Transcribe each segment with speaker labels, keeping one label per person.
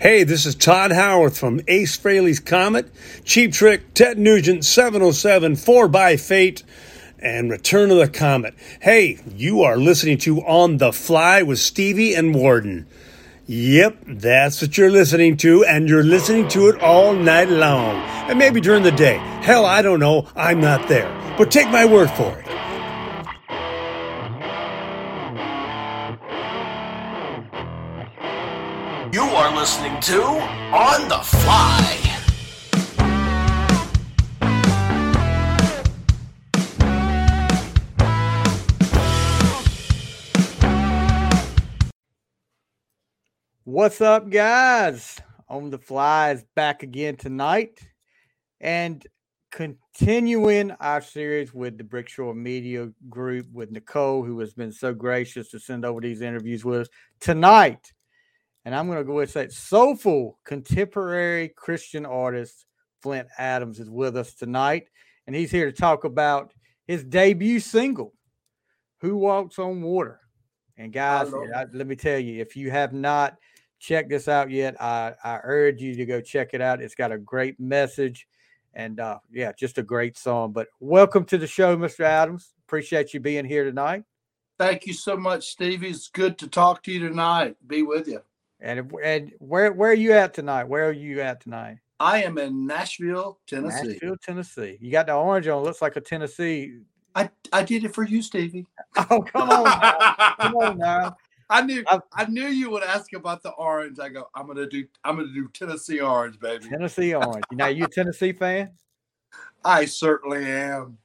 Speaker 1: Hey, this is Todd Howarth from Ace Frehley's Comet, Cheap Trick, Ted Nugent, 707, 4 by Fate, and Return of the Comet. Hey, you are listening to On the Flythe with Stevie and Warden. Yep, that's what you're listening to, and you're listening to it all night long. And maybe during the day. Hell, I don't know. I'm not there. But take my word for it.
Speaker 2: To On the Flythe.
Speaker 3: What's up, guys? On the Flythe is back again tonight and continuing our series with the Brickshore Media Group with Nicole, who has been so gracious to send over these interviews with us tonight. And I'm going to go and say soulful contemporary Christian artist Flynt Adams is with us tonight. And he's here to talk about his debut single, Who Walks on Water. And guys, I, let me tell you, if you have not checked this out yet, I, I urge you to go check it out. It's got a great message and uh, yeah, just a great song. But welcome to the show, Mr. Adams. Appreciate you being here tonight.
Speaker 4: Thank you so much, Stevie. It's good to talk to you tonight. Be with you.
Speaker 3: And and where where are you at tonight? Where are you at tonight?
Speaker 4: I am in Nashville, Tennessee.
Speaker 3: Nashville, Tennessee. You got the orange on. Looks like a Tennessee.
Speaker 4: I, I did it for you, Stevie.
Speaker 3: Oh, come on, now. come on now.
Speaker 4: I knew I, I knew you would ask about the orange. I go, I'm gonna do I'm gonna do Tennessee orange, baby.
Speaker 3: Tennessee orange. Now you a Tennessee fan?
Speaker 4: I certainly am.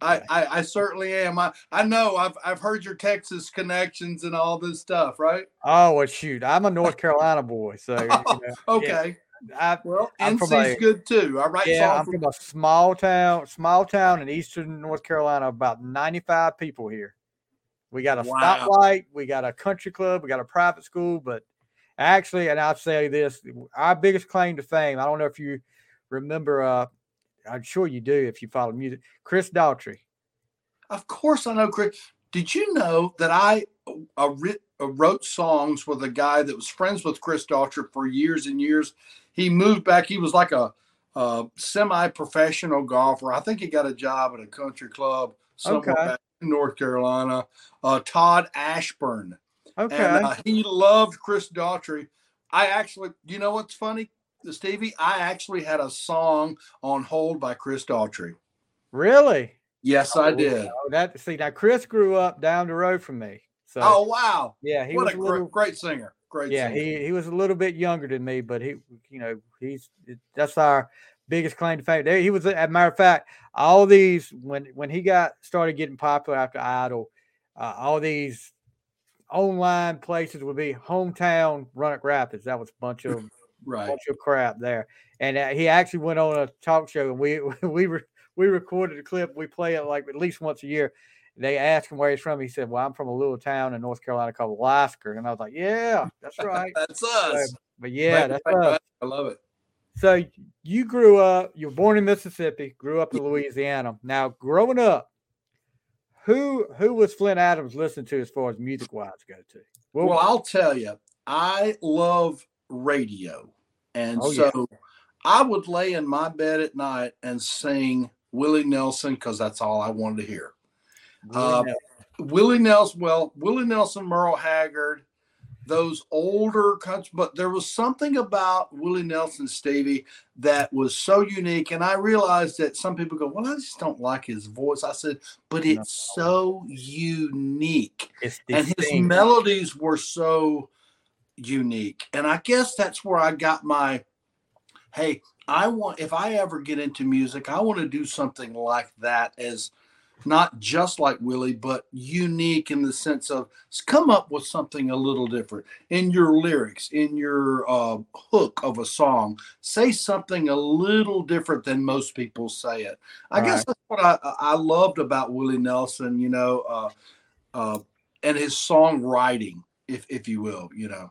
Speaker 4: I, I, I certainly am. I, I know I've I've heard your Texas connections and all this stuff, right?
Speaker 3: Oh well, shoot, I'm a North Carolina boy, so you know,
Speaker 4: okay.
Speaker 3: I,
Speaker 4: well, I'm NC's a, good too. I write
Speaker 3: yeah, I'm from a small town, small town in eastern North Carolina. About 95 people here. We got a wow. stoplight, we got a country club, we got a private school, but actually, and I'll say this: our biggest claim to fame. I don't know if you remember. Uh, I'm sure you do if you follow music. Chris Daughtry.
Speaker 4: Of course, I know Chris. Did you know that I uh, writ, uh, wrote songs with a guy that was friends with Chris Daughtry for years and years? He moved back. He was like a, a semi-professional golfer. I think he got a job at a country club somewhere okay. back in North Carolina. Uh, Todd Ashburn.
Speaker 3: Okay.
Speaker 4: And uh, he loved Chris Daughtry. I actually, you know what's funny? Stevie, I actually had a song on hold by Chris Daughtry.
Speaker 3: Really?
Speaker 4: Yes,
Speaker 3: oh,
Speaker 4: I did.
Speaker 3: Oh, that see now Chris grew up down the road from me. So
Speaker 4: Oh wow.
Speaker 3: Yeah,
Speaker 4: he what was a, little, great, singer. Great
Speaker 3: yeah,
Speaker 4: singer.
Speaker 3: he he was a little bit younger than me, but he you know, he's that's our biggest claim to fame. He was, as a matter of fact, all these when when he got started getting popular after Idol, uh, all these online places would be hometown Roanoke Rapids. That was a bunch of
Speaker 4: right.
Speaker 3: bunch of crap there. And uh, he actually went on a talk show, and we we re, we recorded a clip. We play it like at least once a year. They asked him where he's from. He said, "Well, I'm from a little town in North Carolina called Lasker." And I was like, "Yeah, that's right.
Speaker 4: that's us."
Speaker 3: So, but yeah, that's us.
Speaker 4: I love it.
Speaker 3: So you grew up. You were born in Mississippi. Grew up in Louisiana. Now, growing up, who who was Flynt Adams listening to as far as music wise go to?
Speaker 4: Well, well, I'll tell you, I love radio. And oh, so yeah. I would lay in my bed at night and sing Willie Nelson because that's all I wanted to hear. Willie, uh, Nelson. Willie Nelson, well, Willie Nelson, Merle Haggard, those older country, but there was something about Willie Nelson, Stevie, that was so unique. And I realized that some people go, Well, I just don't like his voice. I said, But it's no. so unique. and his melodies were so unique. And I guess that's where I got my hey, I want if I ever get into music, I want to do something like that as not just like Willie, but unique in the sense of come up with something a little different in your lyrics, in your uh, hook of a song. Say something a little different than most people say it. I All guess right. that's what I, I loved about Willie Nelson, you know, uh, uh, and his songwriting, if if you will, you know.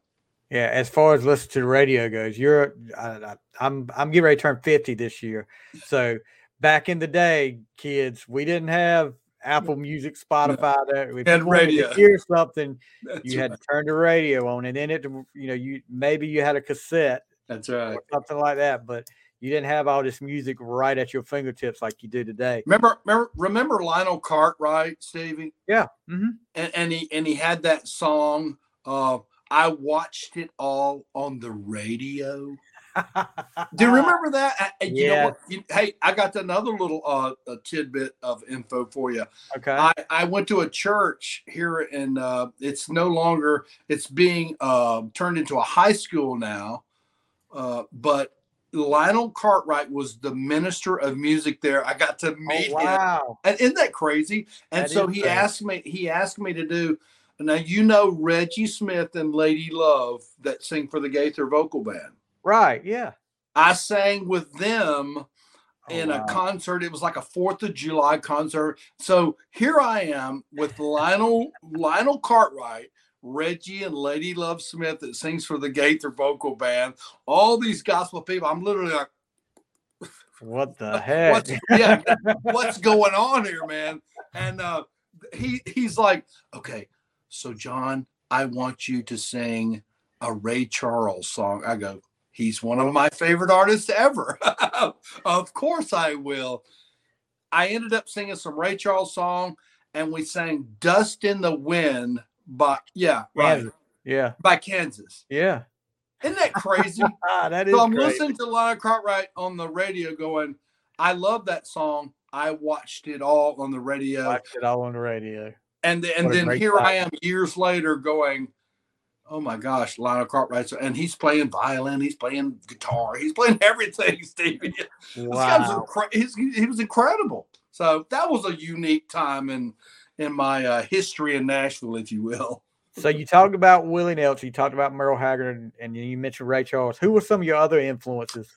Speaker 3: Yeah, as far as listening to the radio goes, you're I, I'm I'm getting ready to turn 50 this year. So back in the day, kids, we didn't have Apple Music, Spotify. That if
Speaker 4: And
Speaker 3: you wanted to
Speaker 4: radio.
Speaker 3: hear something,
Speaker 4: That's
Speaker 3: you had
Speaker 4: right.
Speaker 3: to turn the radio on, and then it, you know, you maybe you had a cassette
Speaker 4: That's right.
Speaker 3: something like that, but you didn't have all this music right at your fingertips like you do today.
Speaker 4: Remember, remember, remember Lionel Cartwright, Stevie,
Speaker 3: Yeah. hmm
Speaker 4: and, and he and he had that song. Uh, I watched it all on the radio. Do you remember that? Uh, You know what? You- hey, I got another little uh, a tidbit of info for you.
Speaker 3: Okay.
Speaker 4: I, I went to a church here and uh, it's no longer it's being uh, turned into a high school now uh, but lionel cartwright was the minister of music there i got to
Speaker 3: oh,
Speaker 4: meet him
Speaker 3: wow.
Speaker 4: and isn't that crazy and
Speaker 3: That
Speaker 4: so he
Speaker 3: crazy.
Speaker 4: asked me he asked me to do now you know reggie smith and lady love that sing for the gaither vocal band
Speaker 3: Right. Yeah.
Speaker 4: i sang with them
Speaker 3: Oh,
Speaker 4: in
Speaker 3: wow.
Speaker 4: a concert. It was like a Fourth of July concert. So here I am with Lionel Lionel Cartwright, Reggie and Lady Love Smith that sings for the Gaither vocal band. All these gospel people. I'm literally like,
Speaker 3: What the heck?
Speaker 4: what's yeah, what's going on here, man? And uh, he he's like, okay, so John, I want you to sing a Ray Charles song. I go, he's one of my favorite artists ever. of course I will. I ended up singing some Ray Charles song, and we sang "Dust in the Wind" by yeah, right
Speaker 3: Yeah.
Speaker 4: by Kansas.
Speaker 3: Yeah.
Speaker 4: Isn't that crazy?
Speaker 3: Ah, that is
Speaker 4: So I'm
Speaker 3: crazy.
Speaker 4: listening to Lionel Cartwright on the radio going, I love that song. I watched it all on the radio.
Speaker 3: Watched it all on the radio.
Speaker 4: And, and
Speaker 3: What
Speaker 4: then here I am years later going, oh my gosh, Lionel Cartwright. And he's playing violin, he's playing guitar, he's playing everything, Stevie. Guy was
Speaker 3: Wow.
Speaker 4: he was incredible. So that was a unique time in in my uh, history in Nashville, if you will.
Speaker 3: So you talked about Willie Nelson, you talked about Merle Haggard, and, and you mentioned Ray Charles. Who were some of your other influences?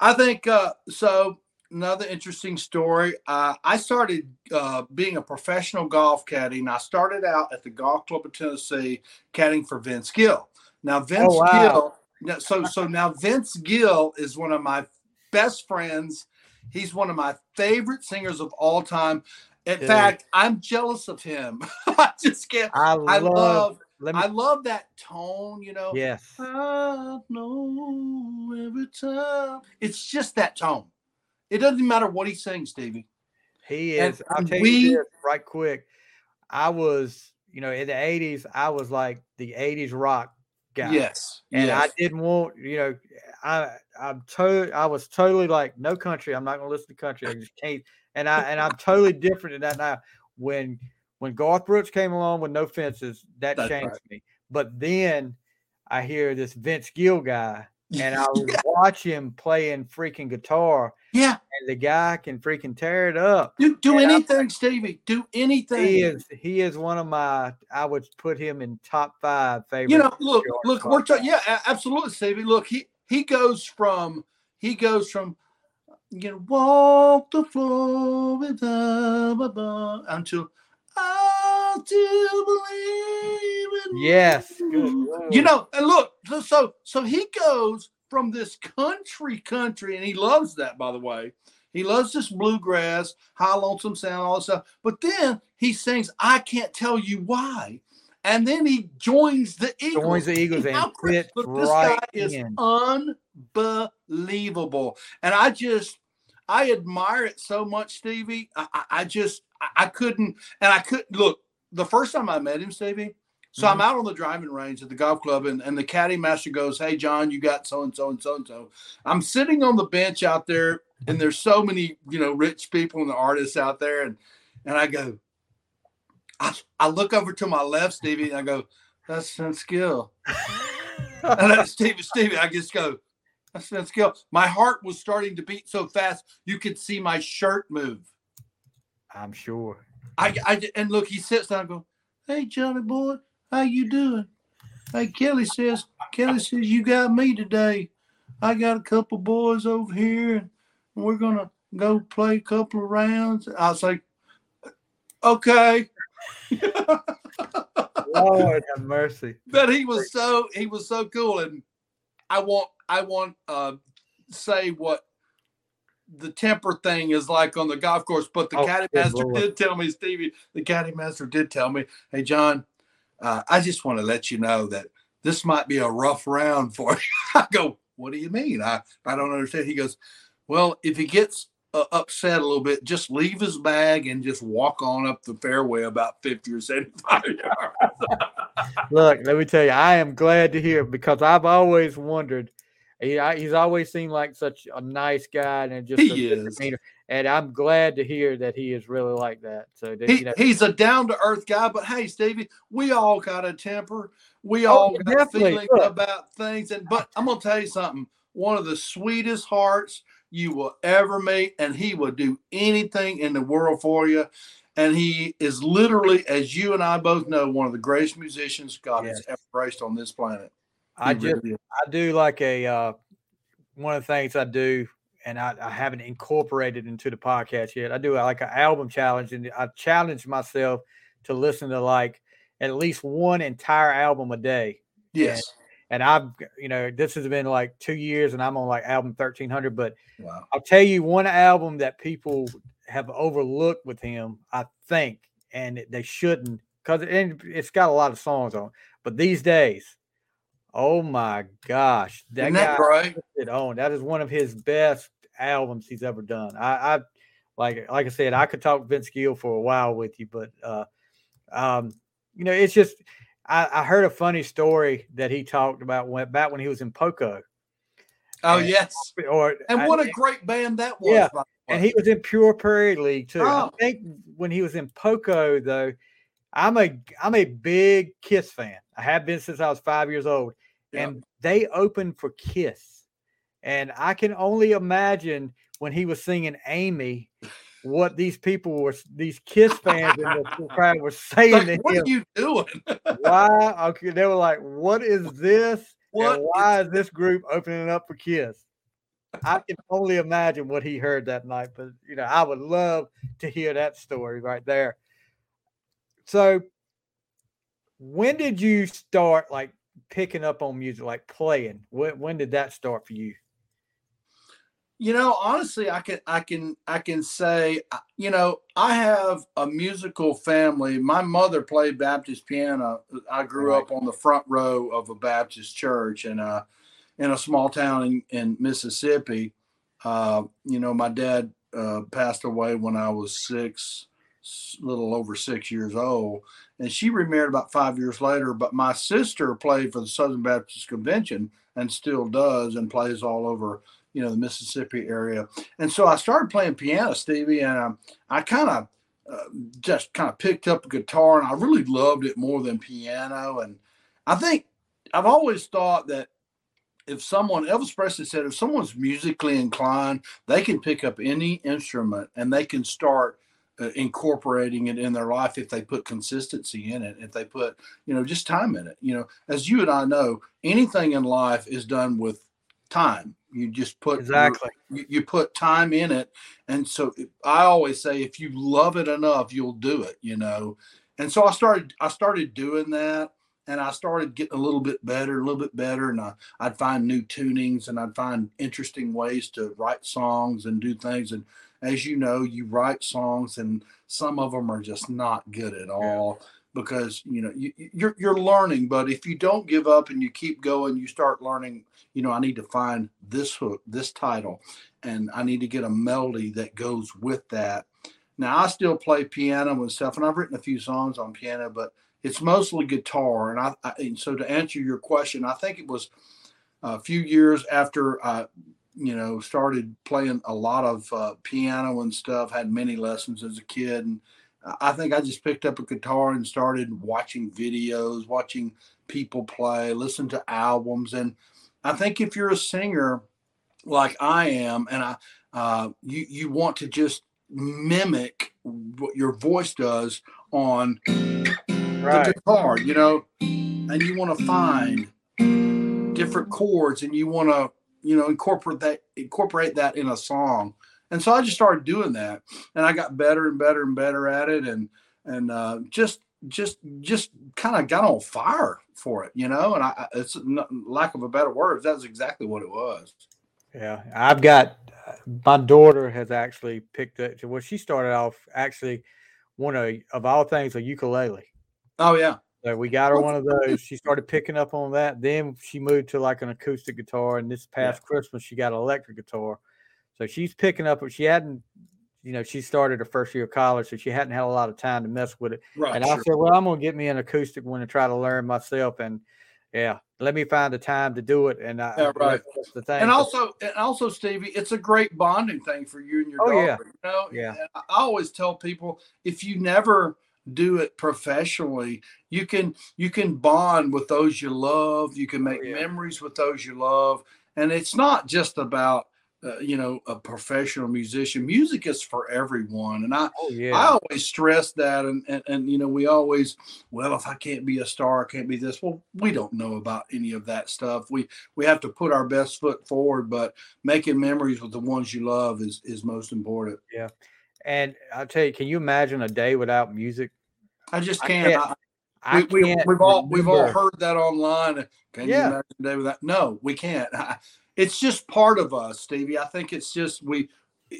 Speaker 4: I think uh, so. Another interesting story. Uh, I started uh, being a professional golf caddy, and I started out at the Golf Club of Tennessee caddying for Vince Gill. Now, Vince
Speaker 3: wow.
Speaker 4: Gill. So, so now Vince Gill is one of my best friends. He's one of my favorite singers of all time. In
Speaker 3: Dude.
Speaker 4: fact, I'm jealous of him. I just can't.
Speaker 3: I
Speaker 4: I
Speaker 3: love.
Speaker 4: love.
Speaker 3: let me.
Speaker 4: I love that tone. You know.
Speaker 3: yes.
Speaker 4: I know every time. It's just that tone. It doesn't matter what he sings, Stevie.
Speaker 3: He
Speaker 4: And
Speaker 3: is. I'll tell
Speaker 4: we-
Speaker 3: you this right quick. I was, you know, in the '80s, I was like the '80s rock guy.
Speaker 4: Yes.
Speaker 3: and
Speaker 4: yes.
Speaker 3: I didn't want, you know, I I'm to I was totally like no country. I'm not gonna listen to country. I just can't. And I and I'm totally different in that now. When when Garth Brooks came along with No Fences, that
Speaker 4: That's
Speaker 3: changed
Speaker 4: right.
Speaker 3: me. But then I hear this Vince Gill guy, and I watch him playing freaking guitar,
Speaker 4: yeah.
Speaker 3: and the guy can freaking tear it up.
Speaker 4: Do, do
Speaker 3: And
Speaker 4: anything, Stevie. Do anything.
Speaker 3: He is he is one of my I would put him in top five favorite.
Speaker 4: you know, look, look, we're talking. Yeah, absolutely, Stevie. Look, he he goes from he goes from you know walk the floor with blah, until I still believe in
Speaker 3: Yes,
Speaker 4: you. You know, and look, so so so he goes from this country country, and he loves that, by the way. He loves this bluegrass, high lonesome sound, all this stuff. But then he sings, I can't tell you why. And then he joins the Eagles.
Speaker 3: Joins the Eagles and fits
Speaker 4: Look, this
Speaker 3: right
Speaker 4: guy is
Speaker 3: in.
Speaker 4: unbelievable. And I just I admire it so much, Stevie. I, I, I just I, I couldn't and I couldn't look the first time I met him, Stevie. So I'm mm-hmm. out on the driving range at the golf club, and, and the caddy master goes, Hey, John, you got so and so and so and so. I'm sitting on the bench out there, and there's so many, you know, rich people and the artists out there. And and I go, I, I look over to my left, Stevie, and I go, That's Vince Gill. And I, Stevie, Stevie, I just go, That's Vince Gill. My heart was starting to beat so fast, you could see my shirt move.
Speaker 3: I'm sure.
Speaker 4: I, I and look, he sits down and go, Hey Johnny boy, how you doing? Hey Kelly says, Kelly says you got me today. I got a couple boys over here and we're gonna go play a couple of rounds. I was like, Okay.
Speaker 3: Lord have mercy.
Speaker 4: but he was so he was so cool and I want I want uh say what the temper thing is like on the golf course. But the
Speaker 3: Oh,
Speaker 4: caddy master
Speaker 3: Lord.
Speaker 4: did tell me, Stevie, the caddy master did tell me, hey, John, uh, I just want to let you know that this might be a rough round for you. I go, what do you mean? I, I don't understand. He goes, well, if he gets uh, upset a little bit, just leave his bag and just walk on up the fairway about 50 or 75 yards.
Speaker 3: Look, let me tell you, I am glad to hear because I've always wondered. He, I, he's always seemed like such a nice guy and just
Speaker 4: He is.
Speaker 3: demeanor. And I'm glad to hear that he is really like that. So
Speaker 4: He,
Speaker 3: you know,
Speaker 4: he's a down to earth guy, but hey, Stevie, we all got a temper. We
Speaker 3: Oh,
Speaker 4: all got feelings
Speaker 3: Look.
Speaker 4: about things. And but I'm gonna tell you something. One of the sweetest hearts you will ever meet, and he will do anything in the world for you. And he is literally, as you and I both know, one of the greatest musicians God has ever graced on this planet.
Speaker 3: I
Speaker 4: He
Speaker 3: just
Speaker 4: really is.
Speaker 3: I do like a uh, one of the things I do, and I, I haven't incorporated into the podcast yet. I do like an album challenge, and I challenge myself to listen to like at least one entire album a day.
Speaker 4: yes.
Speaker 3: And I've, you know, this has been like two years, and I'm on like album thirteen hundred. But
Speaker 4: Wow.
Speaker 3: I'll tell you one album that people have overlooked with him, I think, and they shouldn't, because it, it's got a lot of songs on. But these days, oh my gosh, that
Speaker 4: Isn't
Speaker 3: guy
Speaker 4: that great?
Speaker 3: it on. That is one of his best albums he's ever done. I, I like, like I said, I could talk Vince Gill for a while with you, but uh, um, you know, it's just I, I heard a funny story that he talked about when back when he was in Poco,
Speaker 4: Oh
Speaker 3: And-
Speaker 4: yes.
Speaker 3: or
Speaker 4: And
Speaker 3: I-
Speaker 4: what a great band that was.
Speaker 3: Yeah, and he was in Pure Prairie League too. I
Speaker 4: Oh.
Speaker 3: think when he was in Poco though, I'm a I'm a big Kiss fan. I have been since I was five years old,
Speaker 4: Yeah.
Speaker 3: and they opened for Kiss, and I can only imagine when he was singing Amy, what these people were, these Kiss fans in the crowd were saying
Speaker 4: Like,
Speaker 3: to
Speaker 4: what
Speaker 3: him.
Speaker 4: are you doing?
Speaker 3: Why? Okay, they were like, "What is this?
Speaker 4: What
Speaker 3: and why is this group opening up for Kiss?" I can only imagine what he heard that night, but you know, I would love to hear that story right there. So, when did you start like picking up on music, like playing? When, when did that start for you?
Speaker 4: You know, honestly, I can I can I can say, uh, you know, I have a musical family. My mother played Baptist piano. I grew
Speaker 3: Right.
Speaker 4: up on the front row of a Baptist church in a in a small town in, in Mississippi. Uh, you know, my dad uh, passed away when I was six, little over six years old, and she remarried about five years later. But my sister played for the Southern Baptist Convention and still does, and plays all over you know the Mississippi area. And so I started playing piano, Stevie, and um, I kind of uh, just kind of picked up a guitar, and I really loved it more than piano. And I think I've always thought that if someone Elvis Presley said if someone's musically inclined, they can pick up any instrument and they can start uh, incorporating it in their life if they put consistency in it, if they put you know just time in it. You know, as you and I know, anything in life is done with time. You just put
Speaker 3: Exactly.
Speaker 4: you, you put time in it. And so i always say if you love it enough you'll do it you know? And so i started i started doing that and i started getting a little bit better a little bit better and I, i'd find new tunings and i'd find interesting ways to write songs and do things. And as you know you write songs and some of them are just not good at all because you know you, you're you're learning but if you don't give up and you keep going you start learning you know i need to find this hook this title and I need to get a melody that goes with that. Now I still play piano and stuff, and I've written a few songs on piano, but it's mostly guitar. And I, I and so to answer your question, I think it was a few years after I, you know, started playing a lot of uh, piano and stuff. Had many lessons as a kid, and I think I just picked up a guitar and started watching videos, watching people play, listen to albums, and I think if you're a singer like I am, and I, uh, you you want to just mimic what your voice does on
Speaker 3: Right.
Speaker 4: the guitar, you know, and you want to find different chords, and you want to you know incorporate that incorporate that in a song. And so I just started doing that, and I got better and better and better at it, and and uh, just just just kind of got on fire for it, you know. And I, it's not, lack of a better word, that's exactly what it was.
Speaker 3: Yeah, I've got my daughter has actually picked up. Well, she started off actually one of of all things a ukulele.
Speaker 4: Oh yeah.
Speaker 3: So we got her one of those. She started picking up on that. Then she moved to like an acoustic guitar, and this past yeah. Christmas she got an electric guitar. So she's picking up. What she hadn't, you know, she started her first year of college, so she hadn't had a lot of time to mess with it. Right. And sure. I said, well, I'm gonna get me an acoustic one and try to learn myself. And yeah, let me find the time to do it. And I,
Speaker 4: yeah, right. That's the thing. And also, and also, Stevie, it's a great bonding thing for you and your
Speaker 3: oh,
Speaker 4: daughter.
Speaker 3: Yeah.
Speaker 4: You know,
Speaker 3: yeah.
Speaker 4: I always tell people if you never do it professionally you can you can bond with those you love you can oh, make oh, yeah. memories with those you love and it's not just about uh, you know a professional musician music is for everyone and i
Speaker 3: oh, yeah.
Speaker 4: i always stress that and, and and you know we always well if i can't be a star i can't be this well we don't know about any of that stuff we we have to put our best foot forward but making memories with the ones you love is is most important
Speaker 3: yeah and i'll tell you can you imagine a day without music
Speaker 4: i just can't, I can't I, we, we, have all we've all heard that online. Can yeah. you imagine a day without? No, we can't. it's just part of us, Stevie. I think it's just we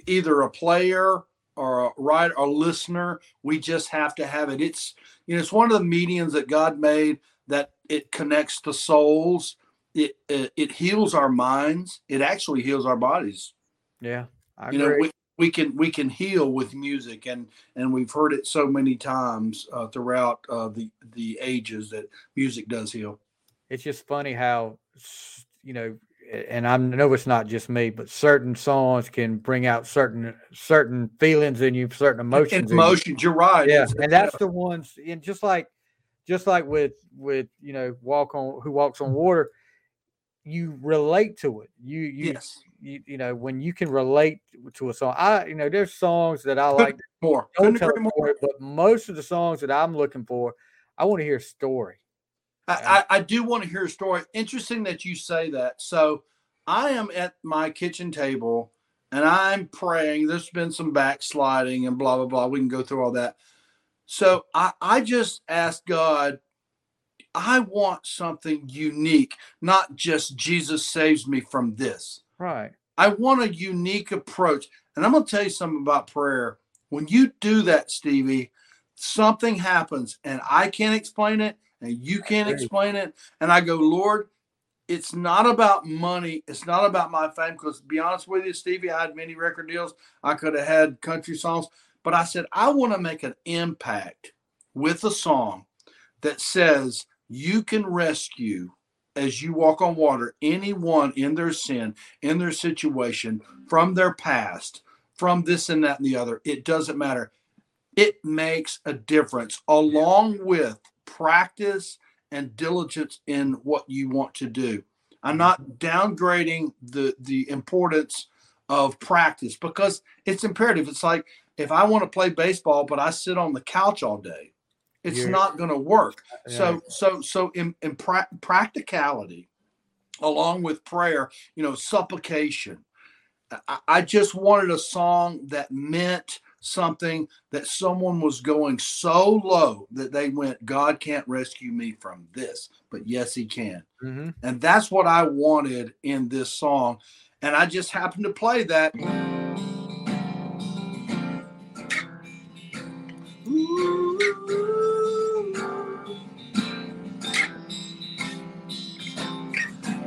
Speaker 4: either a player or a writer or listener. We just have to have it. It's you know it's one of the mediums that God made that it connects the souls. It it, it heals our minds. It actually heals our bodies.
Speaker 3: Yeah, I
Speaker 4: you agree. know we, we can we can heal with music and and we've heard it so many times uh, throughout uh, the the ages that music does heal
Speaker 3: it's just funny how you know and I know it's not just me, but certain songs can bring out certain certain feelings in you, certain emotions.
Speaker 4: Emotions, you. are right.
Speaker 3: Yeah, and that's the ones, and just like just like with with you know walk on who walks on water, you relate to it. You you
Speaker 4: yes.
Speaker 3: you, you know when you can relate to a song. I you know there's songs that I like
Speaker 4: more,
Speaker 3: don't tell more. but most of the songs that I'm looking for, I want to hear a story.
Speaker 4: I, I, do want to hear a story. Interesting that you say that. So I am at my kitchen table and I'm praying. There's been some backsliding and blah, blah, blah. We can go through all that. So I, I just asked God, I want something unique, not just Jesus saves me from this.
Speaker 3: Right.
Speaker 4: I want a unique approach. And I'm going to tell you something about prayer. When you do that, Stevie, something happens and I can't explain it and you can't explain it. And I go, Lord, it's not about money. It's not about my fame. Because to be honest with you, Stevie, I had many record deals. I could have had country songs. But I said, I want to make an impact with a song that says you can rescue as you walk on water anyone in their sin, in their situation, from their past, from this and that and the other. It doesn't matter. It makes a difference along with practice and diligence in what you want to do. I'm not downgrading the the importance of practice because it's imperative. It's like if I want to play baseball but I sit on the couch all day, it's You're, not going to work. Yeah. So so so in, in pra- practicality, along with prayer, you know, supplication. I, I just wanted a song that meant something that someone was going so low that they went, God can't rescue me from this, but yes, He can.
Speaker 3: Mm-hmm.
Speaker 4: And that's what I wanted in this song. And I just happened to play that.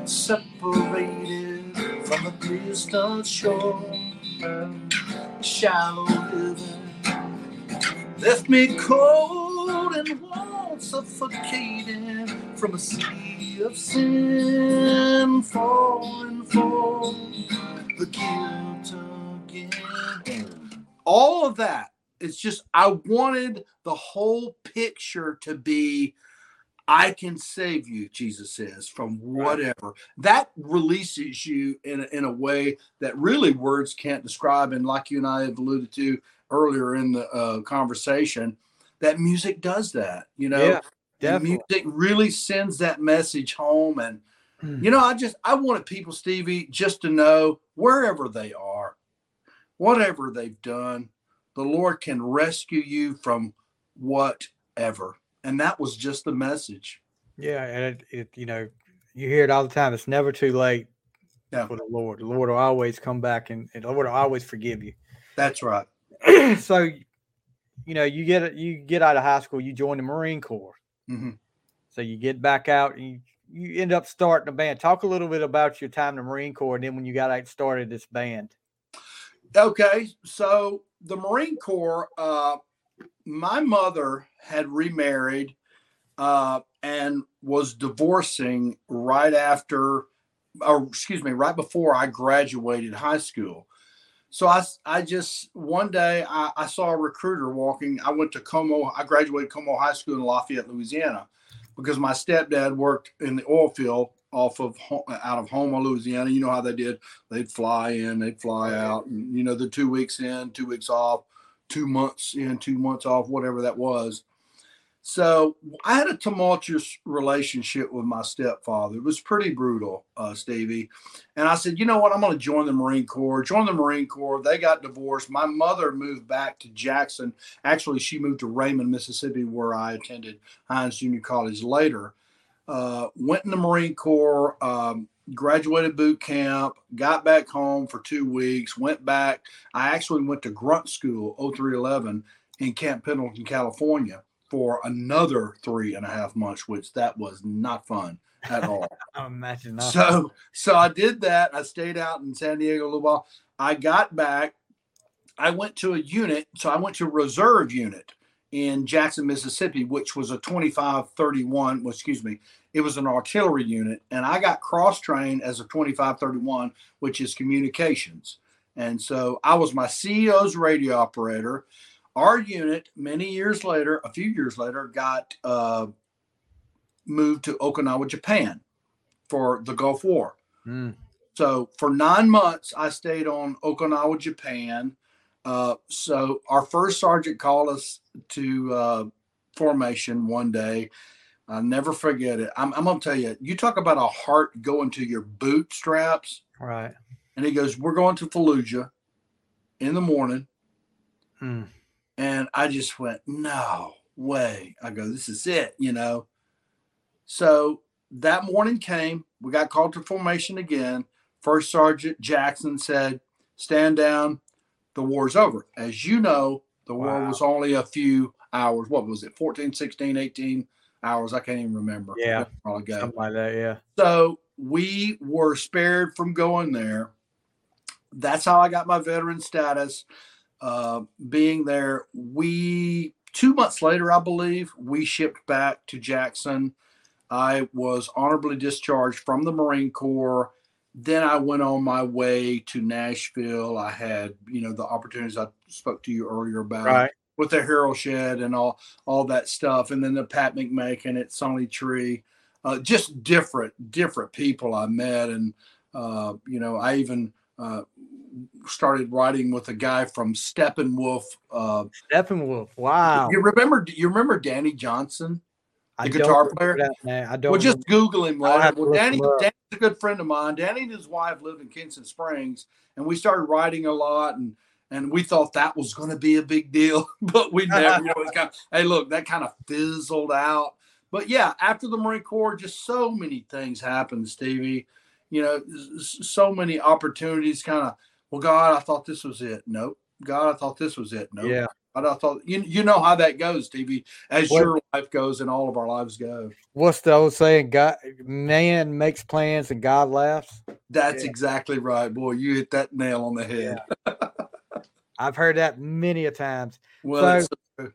Speaker 4: Separated from the distant shore shallow left me cold and warm, suffocating from a sea of sin, falling for the guilt again. All of that. It's just I wanted the whole picture to be I can save you, Jesus says, from whatever. That releases you in a, in a way that really words can't describe. And like you and I have alluded to earlier in the uh, conversation, that music does that, you know?
Speaker 3: Yeah,
Speaker 4: music really sends that message home. And, mm. you know, I just, I wanted people, Stevie, just to know wherever they are, whatever they've done, the Lord can rescue you from whatever and that was just the message
Speaker 3: yeah and it, it, you know you hear it all the time it's never too late yeah. for the Lord. The Lord will always come back and, and the Lord will always forgive you.
Speaker 4: That's right.
Speaker 3: so, you know, you get you get out of high school, you join the Marine Corps.
Speaker 4: Mm-hmm.
Speaker 3: So you get back out and you, you end up starting a band. Talk a little bit about your time in the Marine Corps and then when you got out started this band.
Speaker 4: Okay, so the Marine Corps, uh, my mother had remarried uh, and was divorcing right after, or excuse me, right before I graduated high school. So I, I just one day I, I saw a recruiter walking. I went to Comeaux. I graduated Comeaux High School in Lafayette, Louisiana, because my stepdad worked in the oil field off of out of Houma, Louisiana. You know how they did? They'd fly in, they'd fly out, and you know the two weeks in, two weeks off, two months in, two months off, whatever that was. So I had a tumultuous relationship with my stepfather. It was pretty brutal, uh, Stevie. And I said, you know what? I'm going to join the Marine Corps. Join the Marine Corps. They got divorced. My mother moved back to Jackson. Actually, she moved to Raymond, Mississippi, where I attended Hinds Junior College later. Uh, went in the Marine Corps. Um, graduated boot camp, got back home for two weeks, went back. I actually went to grunt school 0311 in Camp Pendleton, California for another three and a half months, which that was not fun at all.
Speaker 3: I imagine not.
Speaker 4: So, so I did that. I stayed out in San Diego a little while. I got back. I went to a unit. So I went to reserve unit in Jackson, Mississippi, which was a 2531. Well, excuse me, it was an artillery unit. And I got cross trained as a 2531, which is communications. And so I was my CEO's radio operator our unit many years later a few years later got uh, moved to okinawa japan for the gulf war
Speaker 3: mm.
Speaker 4: so for nine months i stayed on okinawa japan uh, so our first sergeant called us to uh, formation one day i'll never forget it i'm, I'm going to tell you you talk about a heart going to your bootstraps
Speaker 3: right
Speaker 4: and he goes we're going to fallujah in the morning
Speaker 3: Hmm.
Speaker 4: And I just went, no way. I go, this is it, you know. So that morning came, we got called to formation again. First Sergeant Jackson said, stand down, the war's over. As you know, the wow. war was only a few hours. What was it, 14, 16, 18 hours? I can't even remember.
Speaker 3: Yeah.
Speaker 4: Something
Speaker 3: like that, yeah.
Speaker 4: So we were spared from going there. That's how I got my veteran status uh, being there. We two months later, I believe, we shipped back to Jackson. I was honorably discharged from the Marine Corps. Then I went on my way to Nashville. I had, you know, the opportunities I spoke to you earlier about
Speaker 3: right.
Speaker 4: with the Hero Shed and all all that stuff, and then the Pat McMakin at Sony Tree. Uh, just different, different people I met, and uh, you know, I even uh, started writing with a guy from Steppenwolf. Uh,
Speaker 3: Steppenwolf, wow!
Speaker 4: You remember? You remember Danny Johnson, the
Speaker 3: I
Speaker 4: guitar player?
Speaker 3: That, I don't.
Speaker 4: Well, just Google him. Later. Well, Danny,
Speaker 3: him
Speaker 4: Danny's a good friend of mine. Danny and his wife lived in Kingston Springs, and we started writing a lot and. And we thought that was going to be a big deal, but we never. you know, it's kind of, hey, look, that kind of fizzled out. But yeah, after the Marine Corps, just so many things happened, Stevie. You know, so many opportunities kind of well, God, I thought this was it. Nope. God, I thought this was it. Nope.
Speaker 3: Yeah.
Speaker 4: I thought you you know how that goes, TV, as what, your life goes and all of our lives go.
Speaker 3: What's the old saying? God, man makes plans and God laughs.
Speaker 4: That's yeah. exactly right, boy. You hit that nail on the head.
Speaker 3: Yeah. I've heard that many a times. Well, so,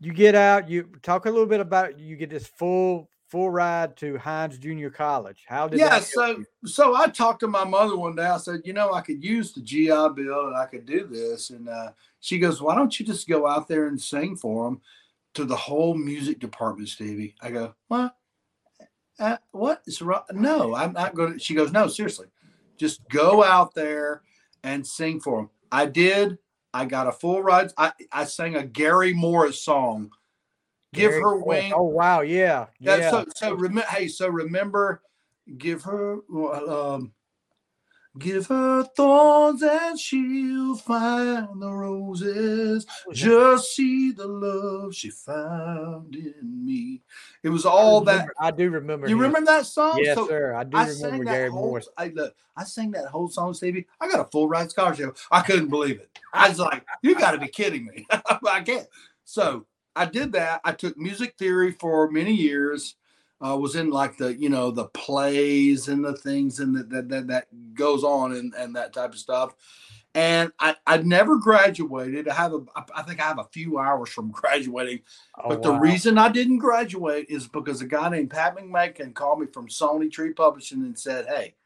Speaker 3: you get out. You talk a little bit about. You get this full full ride to Hinds Junior College. How did
Speaker 4: yeah? so so I talked to my mother one day. I said, you know, I could use the GI Bill and I could do this. And uh, she goes, why don't you just go out there and sing for them to the whole music department, Stevie? I go, what? Uh, what is wrong? No, I'm not going to. She goes, no, seriously, just go out there and sing for them. I did. I got a full ride. I, I sang a Gary Morris song give her wing.
Speaker 3: Oh wow, yeah, yeah.
Speaker 4: So so remember, hey, so remember, give her um, Give her thorns and she'll find the roses. Just see the love she found in me. It was all
Speaker 3: I
Speaker 4: that.
Speaker 3: I do remember.
Speaker 4: You
Speaker 3: him.
Speaker 4: remember that song?
Speaker 3: Yes,
Speaker 4: So
Speaker 3: sir. I do
Speaker 4: I
Speaker 3: remember Gary
Speaker 4: whole.
Speaker 3: Morris.
Speaker 4: I look. I sang that whole song, Stevie. I got a full ride scholarship. I couldn't believe it. I was like, "You got to be kidding me!" I can't. So I did that. I took music theory for many years. uh, was in like the you know the plays and the things and that that that, that goes on and, and that type of stuff. And I I never graduated. I have a I think I have a few hours from graduating.
Speaker 3: Oh,
Speaker 4: but the reason I didn't graduate is because a guy named Pat McMakin called me from Sony Tree Publishing and said, "Hey,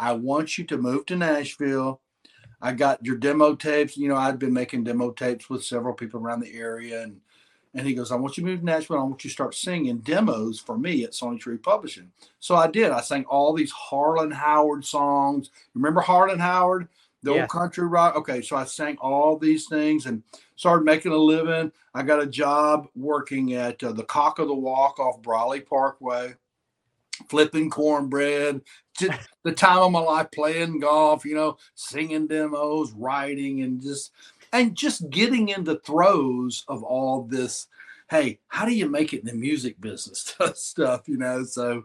Speaker 4: I want you to move to Nashville." I got your demo tapes. You know, I'd been making demo tapes with several people around the area, and and he goes, I want you to move to Nashville. I want you to start singing demos for me at Sony Tree Publishing. So I did. I sang all these Harlan Howard songs. Remember Harlan Howard, the
Speaker 3: Yeah.
Speaker 4: old country rock? Okay, so I sang all these things and started making a living. I got a job working at uh, the Cock of the Walk off Briley Parkway, flipping cornbread. Just the time of my life playing golf, you know, singing demos, writing, and just and just getting in the throes of all this hey how do you make it in the music business stuff you know so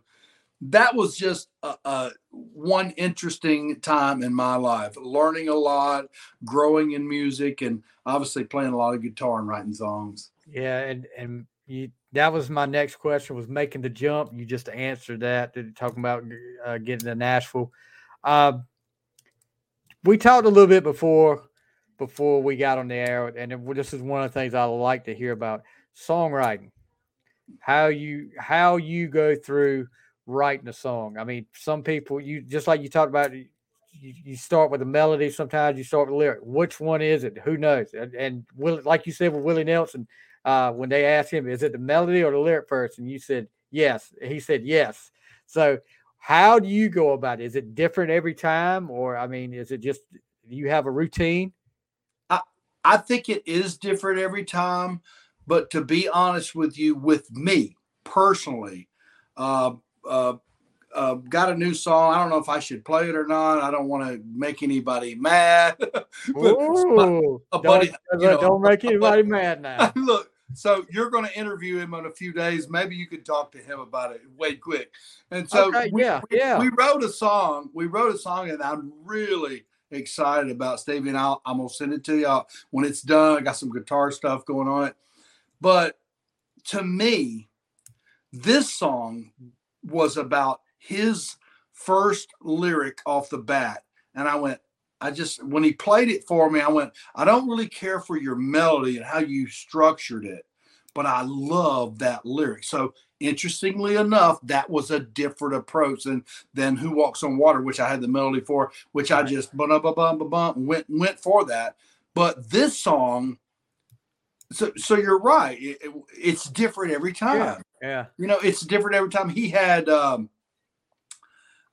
Speaker 4: that was just a, a one interesting time in my life learning a lot growing in music and obviously playing a lot of guitar and writing songs
Speaker 3: Yeah, and and you that was my next question was making the jump. You just answered that. uh, Talking about uh, getting to Nashville. Um, we talked a little bit before before we got on the air, and this is one of the things I like to hear about songwriting. How you how you go through writing a song. I mean, some people you just like you talked about. You, you start with a melody. Sometimes you start with a lyric. Which one is it? Who knows? And, and Will, like you said with Willie Nelson, uh, when they asked him, "Is it the melody or the lyric first? and you said yes. He said yes. So, how do you go about it? Is it different every time, or I mean, is it just you have a routine?
Speaker 4: I think it is different every time but to be honest with you with me personally uh, uh, uh, got a new song. I don't know if I should play it or not. I don't want to make anybody mad. But
Speaker 3: Ooh,
Speaker 4: a
Speaker 3: don't,
Speaker 4: you know,
Speaker 3: don't make
Speaker 4: buddy-
Speaker 3: anybody mad now.
Speaker 4: Look, so you're going to interview him in a few days. Maybe you could talk to him about it Wade Quick. And so
Speaker 3: Okay,
Speaker 4: we,
Speaker 3: yeah,
Speaker 4: we,
Speaker 3: yeah.
Speaker 4: we wrote a song. We wrote a song, and I'm really excited about Stevie. And I'll, I'm gonna send it to y'all when it's done. I got some guitar stuff going on it. But to me, this song was about his first lyric off the bat. And I went, I just, when he played it for me, I went, I don't really care for your melody and how you structured it, but I love that lyric. So, interestingly enough, that was a different approach than than Who Walks on Water, which I had the melody for, which I just bum bum bum bum bum went went for that. But this song, so so you're right, it- it- it's different every time
Speaker 3: Yeah, yeah.
Speaker 4: you know, it's different every time. He had um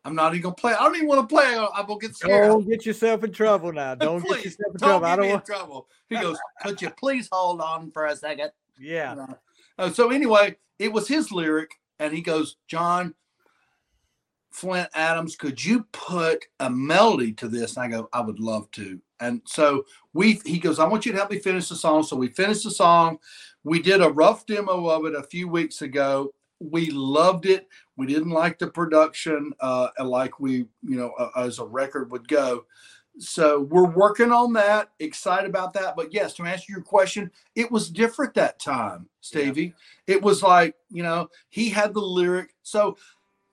Speaker 4: I'm not even gonna play. I don't even want to play. I'm gonna get scared.
Speaker 3: Don't get yourself in trouble now. Don't get
Speaker 4: Please,
Speaker 3: yourself in
Speaker 4: don't
Speaker 3: trouble. I
Speaker 4: get
Speaker 3: don't want.
Speaker 4: trouble. He goes, Could you please hold on for a second?
Speaker 3: Yeah.
Speaker 4: You know? Uh, so anyway, it was his lyric, and he goes, John Flynt Adams, could you put a melody to this? And I go, I would love to. And so we he goes, I want you to help me finish the song. So we finished the song. We did a rough demo of it a few weeks ago. We loved it. We didn't like the production uh, like we, you know, uh, as a record would go. So we're working on that. Excited about that. But yes, to answer your question, it was different that time, Stevie. It was like, you know, he had the lyric. So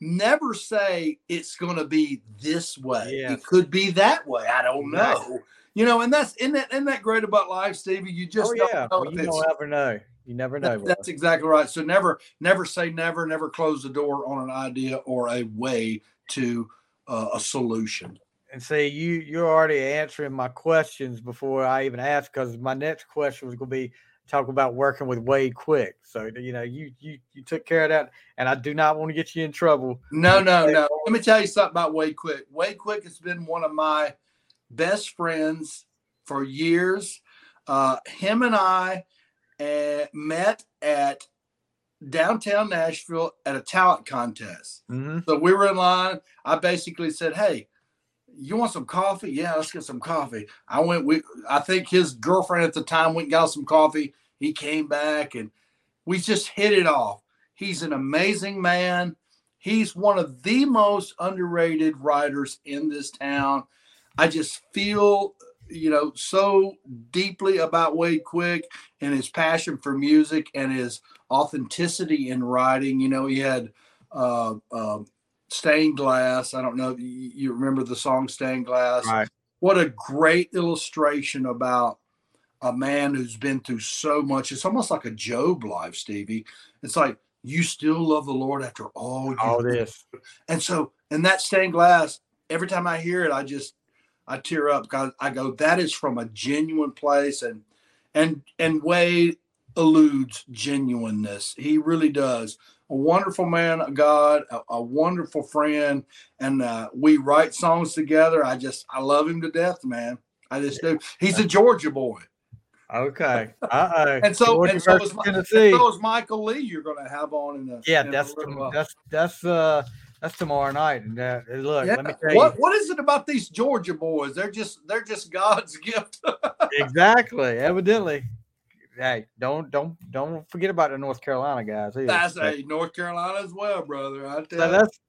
Speaker 4: never say it's going to be this way.
Speaker 3: Yes.
Speaker 4: It could be that way. I don't know. You know, and that's in that isn't that great about life, Stevie? You just
Speaker 3: oh yeah.
Speaker 4: know
Speaker 3: Well, you don't ever know. You never know.
Speaker 4: that- that's exactly right. So never, never say never, never close the door on an idea or a way to uh, a solution.
Speaker 3: And see, you you're already answering my questions before I even asked because my next question was going to be talk about working with Wade Quick. So you know, you you you took care of that, and I do not want to get you in trouble.
Speaker 4: No, no, no. Let me tell you something about Wade Quick. Wade Quick has been one of my best friends for years. Uh, him and I uh, met at downtown Nashville at a talent contest.
Speaker 3: Mm-hmm.
Speaker 4: So we were in line. I basically said, "Hey, you want some coffee? Yeah, let's get some coffee. I went. We I think his girlfriend at the time went and got some coffee. He came back and we just hit it off. He's an amazing man. He's one of the most underrated writers in this town. I just feel, you know, so deeply about Wade Quick and his passion for music and his authenticity in writing. You know, he had uh, uh, Stained Glass. I don't know you remember the song Stained Glass.
Speaker 3: Right.
Speaker 4: What a great illustration about a man who's been through so much. It's almost like a Job life, Stevie. It's like you still love the Lord after all
Speaker 3: all this.
Speaker 4: And so, and that stained glass, every time I hear it, I just I tear up because I go, that is from a genuine place, and and and Wade eludes genuineness. He really does. A wonderful man of God, a, a wonderful friend, and uh, we write songs together. I just I love him to death, man. I just do. He's a Georgia boy.
Speaker 3: Okay. Uh-oh.
Speaker 4: And so,
Speaker 3: Georgia
Speaker 4: and so, is, and so is Michael Lee. You're going to have on in the
Speaker 3: yeah,
Speaker 4: in
Speaker 3: that's
Speaker 4: while.
Speaker 3: that's that's uh that's tomorrow night. And uh, look,
Speaker 4: Yeah.
Speaker 3: let me tell
Speaker 4: What
Speaker 3: you
Speaker 4: what is it about these Georgia boys? They're just they're just God's gift.
Speaker 3: exactly. Evidently, hey, don't don't don't forget about the North Carolina guys. either.
Speaker 4: That's a North Carolina as well, brother. I tell
Speaker 3: So
Speaker 4: you.
Speaker 3: let's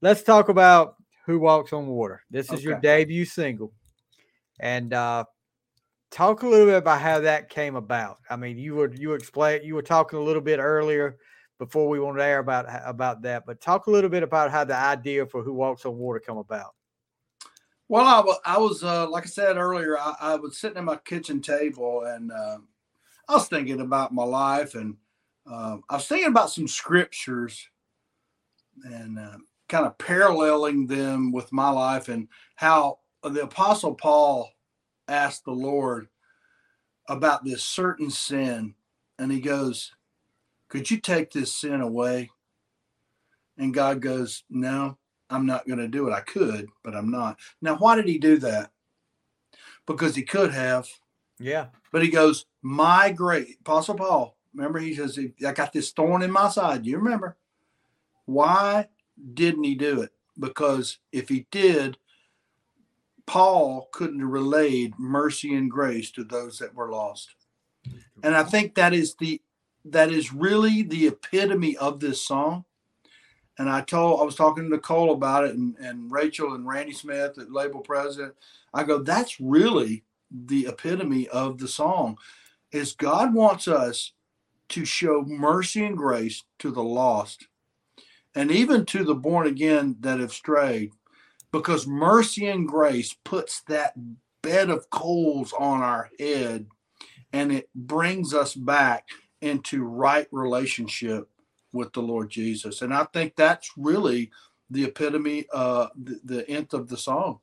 Speaker 3: let's talk about who walks on water. This is your debut single, and uh, talk a little bit about how that came about. I mean, you were you explain you were talking a little bit earlier before we went there about about that, but talk a little bit about how the idea for who walks on water come about.
Speaker 4: Well, I was, I was uh, like I said earlier, I, I was sitting at my kitchen table and uh, I was thinking about my life and uh, I was thinking about some scriptures and uh, kind of paralleling them with my life and how the Apostle Paul asked the Lord about this certain sin. And he goes, Could you take this sin away? And God goes, No, I'm not going to do it. I could, but I'm not. Now, why did he do that? Because he could have,
Speaker 3: Yeah,
Speaker 4: but he goes, My great Apostle Paul, remember, he says, I got this thorn in my side. You remember? Why didn't he do it? Because if he did, Paul couldn't have relayed mercy and grace to those that were lost. And I think that is the that is really the epitome of this song. And I told I was talking to Nicole about it and, and Rachel and Randy Smith at label president. I go, that's really the epitome of the song. Is God wants us to show mercy and grace to the lost and even to the born again that have strayed because mercy and grace puts that bed of coals on our head and it brings us back into right relationship with the Lord Jesus. And I think that's really the epitome, uh, the, the nth of the song.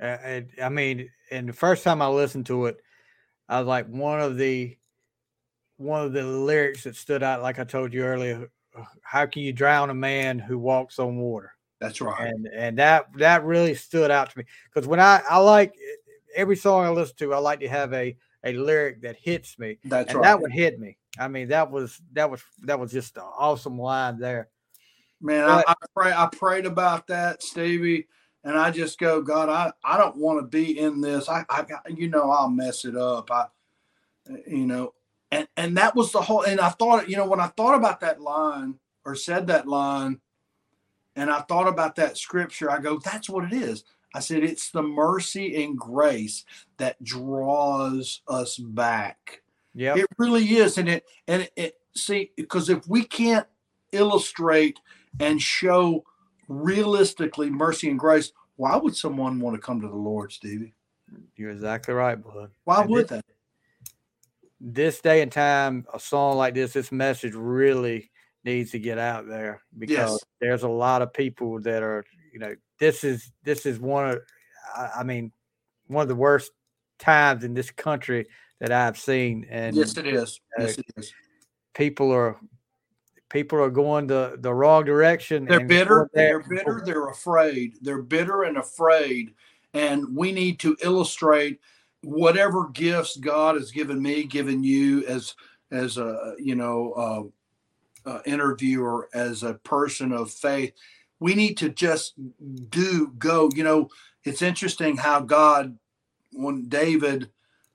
Speaker 3: Uh, and, I mean, and the first time I listened to it, I was like one of the one of the lyrics that stood out. Like I told you earlier, how can you drown a man who walks on water?
Speaker 4: That's right.
Speaker 3: and and that that really stood out to me because when I I like every song I listen to, I like to have a a lyric that hits me,
Speaker 4: That's
Speaker 3: and
Speaker 4: right.
Speaker 3: that would hit me. I mean, that was that was that was just an awesome line there.
Speaker 4: Man,
Speaker 3: But-
Speaker 4: I, I pray I prayed about that, Stevie, and I just go, God, I, I don't want to be in this. I, I you know, I'll mess it up. I you know, and and that was the whole and I thought, you know, when I thought about that line or said that line, and I thought about that scripture, I go, that's what it is. I said, it's the mercy and grace that draws us back.
Speaker 3: Yeah,
Speaker 4: It really is, and it and it, it see because if we can't illustrate and show realistically mercy and grace, why would someone want to come to the Lord, Stevie?
Speaker 3: you're exactly right, bud.
Speaker 4: Why
Speaker 3: And
Speaker 4: would
Speaker 3: this,
Speaker 4: they?
Speaker 3: this day and time, a song like this, this message really needs to get out there because
Speaker 4: Yes.
Speaker 3: there's a lot of people that are, you know, this is this is one of, I, I mean, one of the worst times in this country that I've seen, and
Speaker 4: yes, it is. Yes, uh, it is.
Speaker 3: people are people are going the the wrong direction.
Speaker 4: They're bitter. They're bitter. They're afraid. They're bitter and afraid. And we need to illustrate whatever gifts God has given me, given you as as a you know uh, uh, interviewer, as a person of faith. We need to just do go. You know, it's interesting how God, when David,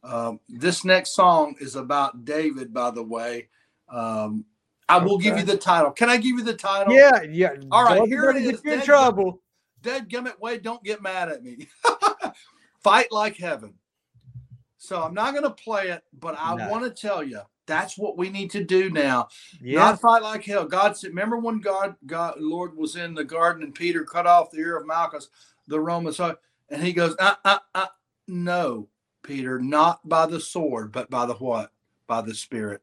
Speaker 4: um, this next song is about David, by the way. Um, I will give you the title. Can I give you the title?
Speaker 3: Yeah, yeah.
Speaker 4: All right,
Speaker 3: Don't
Speaker 4: here it is.
Speaker 3: get in
Speaker 4: Dead-
Speaker 3: trouble.
Speaker 4: Dead gummit Wade, don't get mad at me. Fight like heaven. So I'm not going to play it, but I
Speaker 3: No.
Speaker 4: want to tell you that's what we need to do now.
Speaker 3: Yeah,
Speaker 4: Not fight like hell. God said, remember when God, God, Lord was in the garden and Peter cut off the ear of Malchus, the Roman son, and he goes, uh, uh, uh, no, Peter, not by the sword, but by the what? By the Spirit.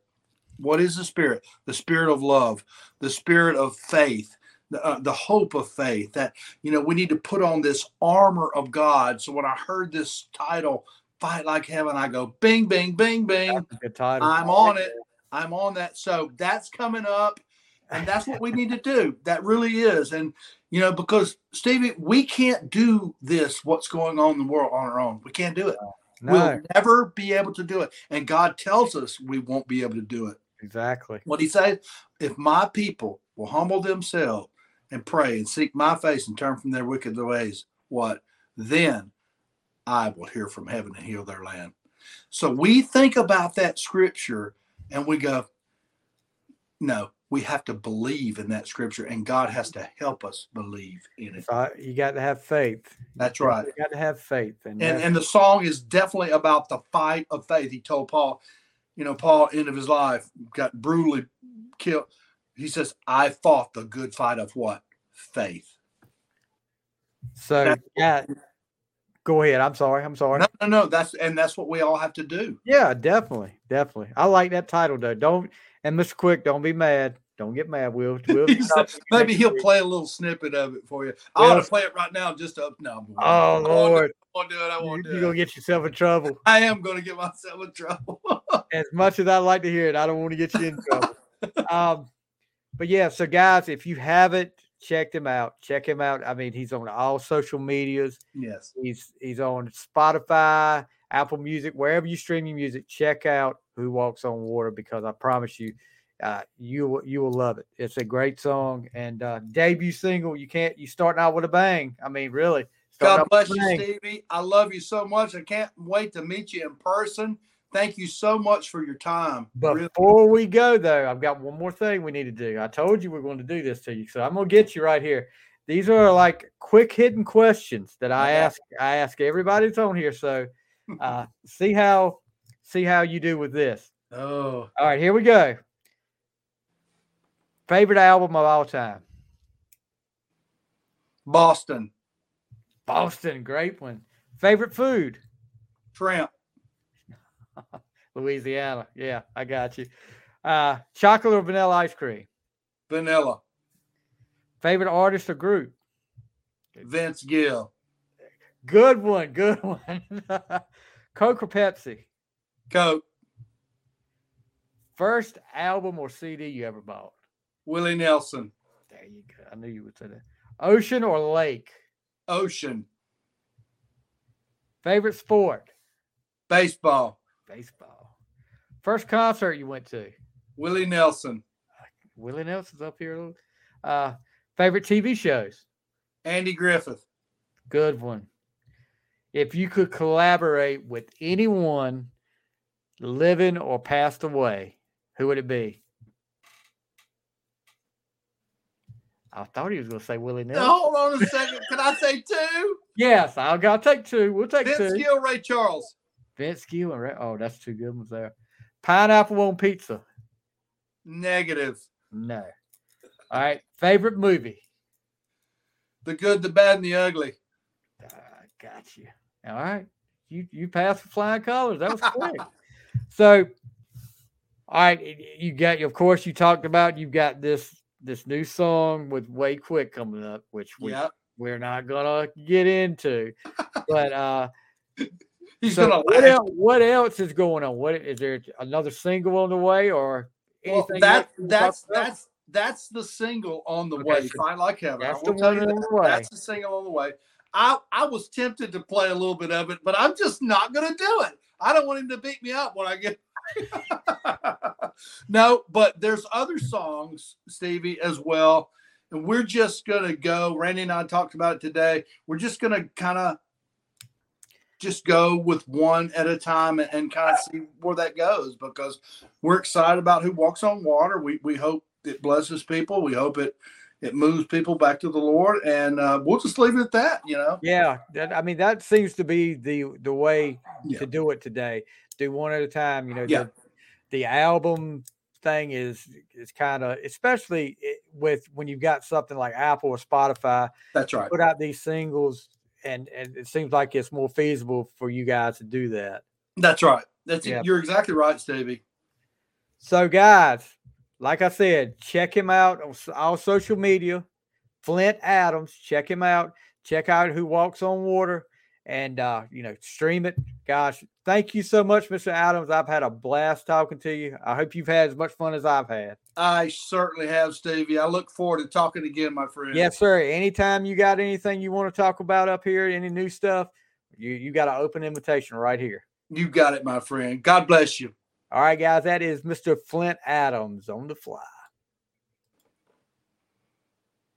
Speaker 4: What is the Spirit? The Spirit of love, the Spirit of faith, the, uh, the hope of faith. That you know we need to put on this armor of God. So when I heard this title, "Fight Like Heaven," I go, "Bing, bing, bing, bing."
Speaker 3: good title.
Speaker 4: I'm on it. I'm on that. So that's coming up. And that's what we need to do. That really is. And, you know, because Stevie, we can't do this, what's going on in the world on our own. We can't do it.
Speaker 3: No,
Speaker 4: We'll never be able to do it. And God tells us we won't be able to do it.
Speaker 3: Exactly.
Speaker 4: What he says, if my people will humble themselves and pray and seek my face and turn from their wicked ways, what? Then I will hear from heaven and heal their land. So we think about that scripture and we go, no, we have to believe in that scripture and God has to help us believe in it.
Speaker 3: So you got to have faith.
Speaker 4: That's right.
Speaker 3: You got to have faith, and,
Speaker 4: And and the song is definitely about the fight of faith. He told Paul, you know, Paul, end of his life, got brutally killed. He says, I fought the good fight of what? Faith.
Speaker 3: so
Speaker 4: that-
Speaker 3: yeah. Go ahead. I'm sorry. I'm sorry.
Speaker 4: No, no, no. That's and that's what we all have to do.
Speaker 3: Yeah, definitely, definitely. I like that title though. Don't and Mr. Quick, don't be mad. Don't get mad. We'll, we'll
Speaker 4: He said, Maybe he'll
Speaker 3: week.
Speaker 4: play a little snippet of it for you. I
Speaker 3: Well-
Speaker 4: want to play it right now. Just up. No, I'm-
Speaker 3: Oh
Speaker 4: I won't do
Speaker 3: Lord,
Speaker 4: it, I won't do it. I
Speaker 3: you,
Speaker 4: won't do
Speaker 3: you're gonna get yourself in trouble.
Speaker 4: I am going to get myself in trouble.
Speaker 3: As much as I like to hear it, I don't want to get you in trouble. um, but yeah, so guys, if you haven't checked him out, check him out. I mean, he's on all social medias.
Speaker 4: yes.
Speaker 3: He's he's on Spotify, Apple Music, wherever you stream your music. Check out Who Walks on Water because I promise you, uh, you will you will love it. It's a great song and uh, debut single. You can't you starting out with a bang. I mean, really.
Speaker 4: God bless you. Stevie. I love you so much. I can't wait to meet you in person. Thank you so much for your time. Really-
Speaker 3: Before we go though, I've got one more thing we need to do. I told you we're going to do this to you, so I'm going to get you right here. These are like quick hidden questions that I
Speaker 4: Okay.
Speaker 3: ask. I ask everybody that's on here. So uh, see how see how you do with this.
Speaker 4: Oh,
Speaker 3: All right, here we go. Favorite album of all time?
Speaker 4: Boston,
Speaker 3: Boston, great one. Favorite food?
Speaker 4: shrimp,
Speaker 3: Louisiana. Yeah, I got you. Uh, chocolate or vanilla ice cream?
Speaker 4: vanilla,
Speaker 3: Favorite artist or group?
Speaker 4: Vince Gill,
Speaker 3: Good one, good one. Coke or Pepsi?
Speaker 4: Coke,
Speaker 3: First album or CD you ever bought?
Speaker 4: Willie Nelson,
Speaker 3: There you go. I knew you would say that. Ocean or lake?
Speaker 4: Ocean,
Speaker 3: Favorite sport?
Speaker 4: baseball,
Speaker 3: Baseball. First concert you went to?
Speaker 4: Willie Nelson,
Speaker 3: Willie Nelson's up here. a little. Uh, favorite TV shows?
Speaker 4: Andy Griffith,
Speaker 3: Good one. If you could collaborate with anyone living or passed away, who would it be? I thought he was going to say Willie Nelson.
Speaker 4: Now, hold on a second. Can I say two?
Speaker 3: Yes, I'll, I'll take two. We'll take
Speaker 4: Vince
Speaker 3: two.
Speaker 4: Gill, Ray Charles.
Speaker 3: Vince Gill and Ray. Oh, that's two good ones there. Pineapple on pizza.
Speaker 4: Negative.
Speaker 3: No. All right. Favorite movie.
Speaker 4: The good, the bad, and the ugly.
Speaker 3: I got you. All right. You you passed with flying colors. That was quick. so, all right. You got, of course, you talked about you've got this this new song with Wade Quick coming up, which we
Speaker 4: Yep.
Speaker 3: we're not gonna get into. But uh,
Speaker 4: He's
Speaker 3: so
Speaker 4: gonna
Speaker 3: what else? What else is going on? What is there another single on the way or
Speaker 4: Well,
Speaker 3: anything?
Speaker 4: that
Speaker 3: you wanna
Speaker 4: that's that's that's the single on the
Speaker 3: Okay,
Speaker 4: way.
Speaker 3: so
Speaker 4: like heaven. I
Speaker 3: that's
Speaker 4: will
Speaker 3: the
Speaker 4: tell
Speaker 3: one
Speaker 4: you
Speaker 3: on
Speaker 4: that.
Speaker 3: the way.
Speaker 4: That's the single on the way. I I was tempted to play a little bit of it, but I'm just not going to do it. I don't want him to beat me up when I get. no, but there's other songs, Stevie, as well, and we're just going to go. Randy and I talked about it today. We're just going to kind of just go with one at a time and, and kind of see where that goes because we're excited about who walks on water. We we hope it blesses people. We hope it it moves people back to the Lord, and uh, we'll just leave it at that. You know.
Speaker 3: Yeah, that, I mean that seems to be the the way yeah. to do it today. Do one at a time. You know.
Speaker 4: Yeah.
Speaker 3: The, the album thing is is kind of especially with when you've got something like Apple or Spotify.
Speaker 4: That's right.
Speaker 3: Put out these singles, and and it seems like it's more feasible for you guys to do that.
Speaker 4: That's right. That's yeah. you're exactly right, Stevie.
Speaker 3: So, guys, like I said, check him out on all social media. Flynt Adams, check him out. Check out Who Walks on Water, and uh, you know, stream it. Gosh, thank you so much, Mr. Adams. I've had a blast talking to you. I hope you've had as much fun as I've had.
Speaker 4: I certainly have, Stevie. I look forward to talking again, my friend.
Speaker 3: Yes, sir. Anytime you got anything you want to talk about up here, any new stuff, you you got an open invitation right here.
Speaker 4: You got it, my friend. God bless you.
Speaker 3: All right, guys. That is Mr. Flynt Adams on the fly.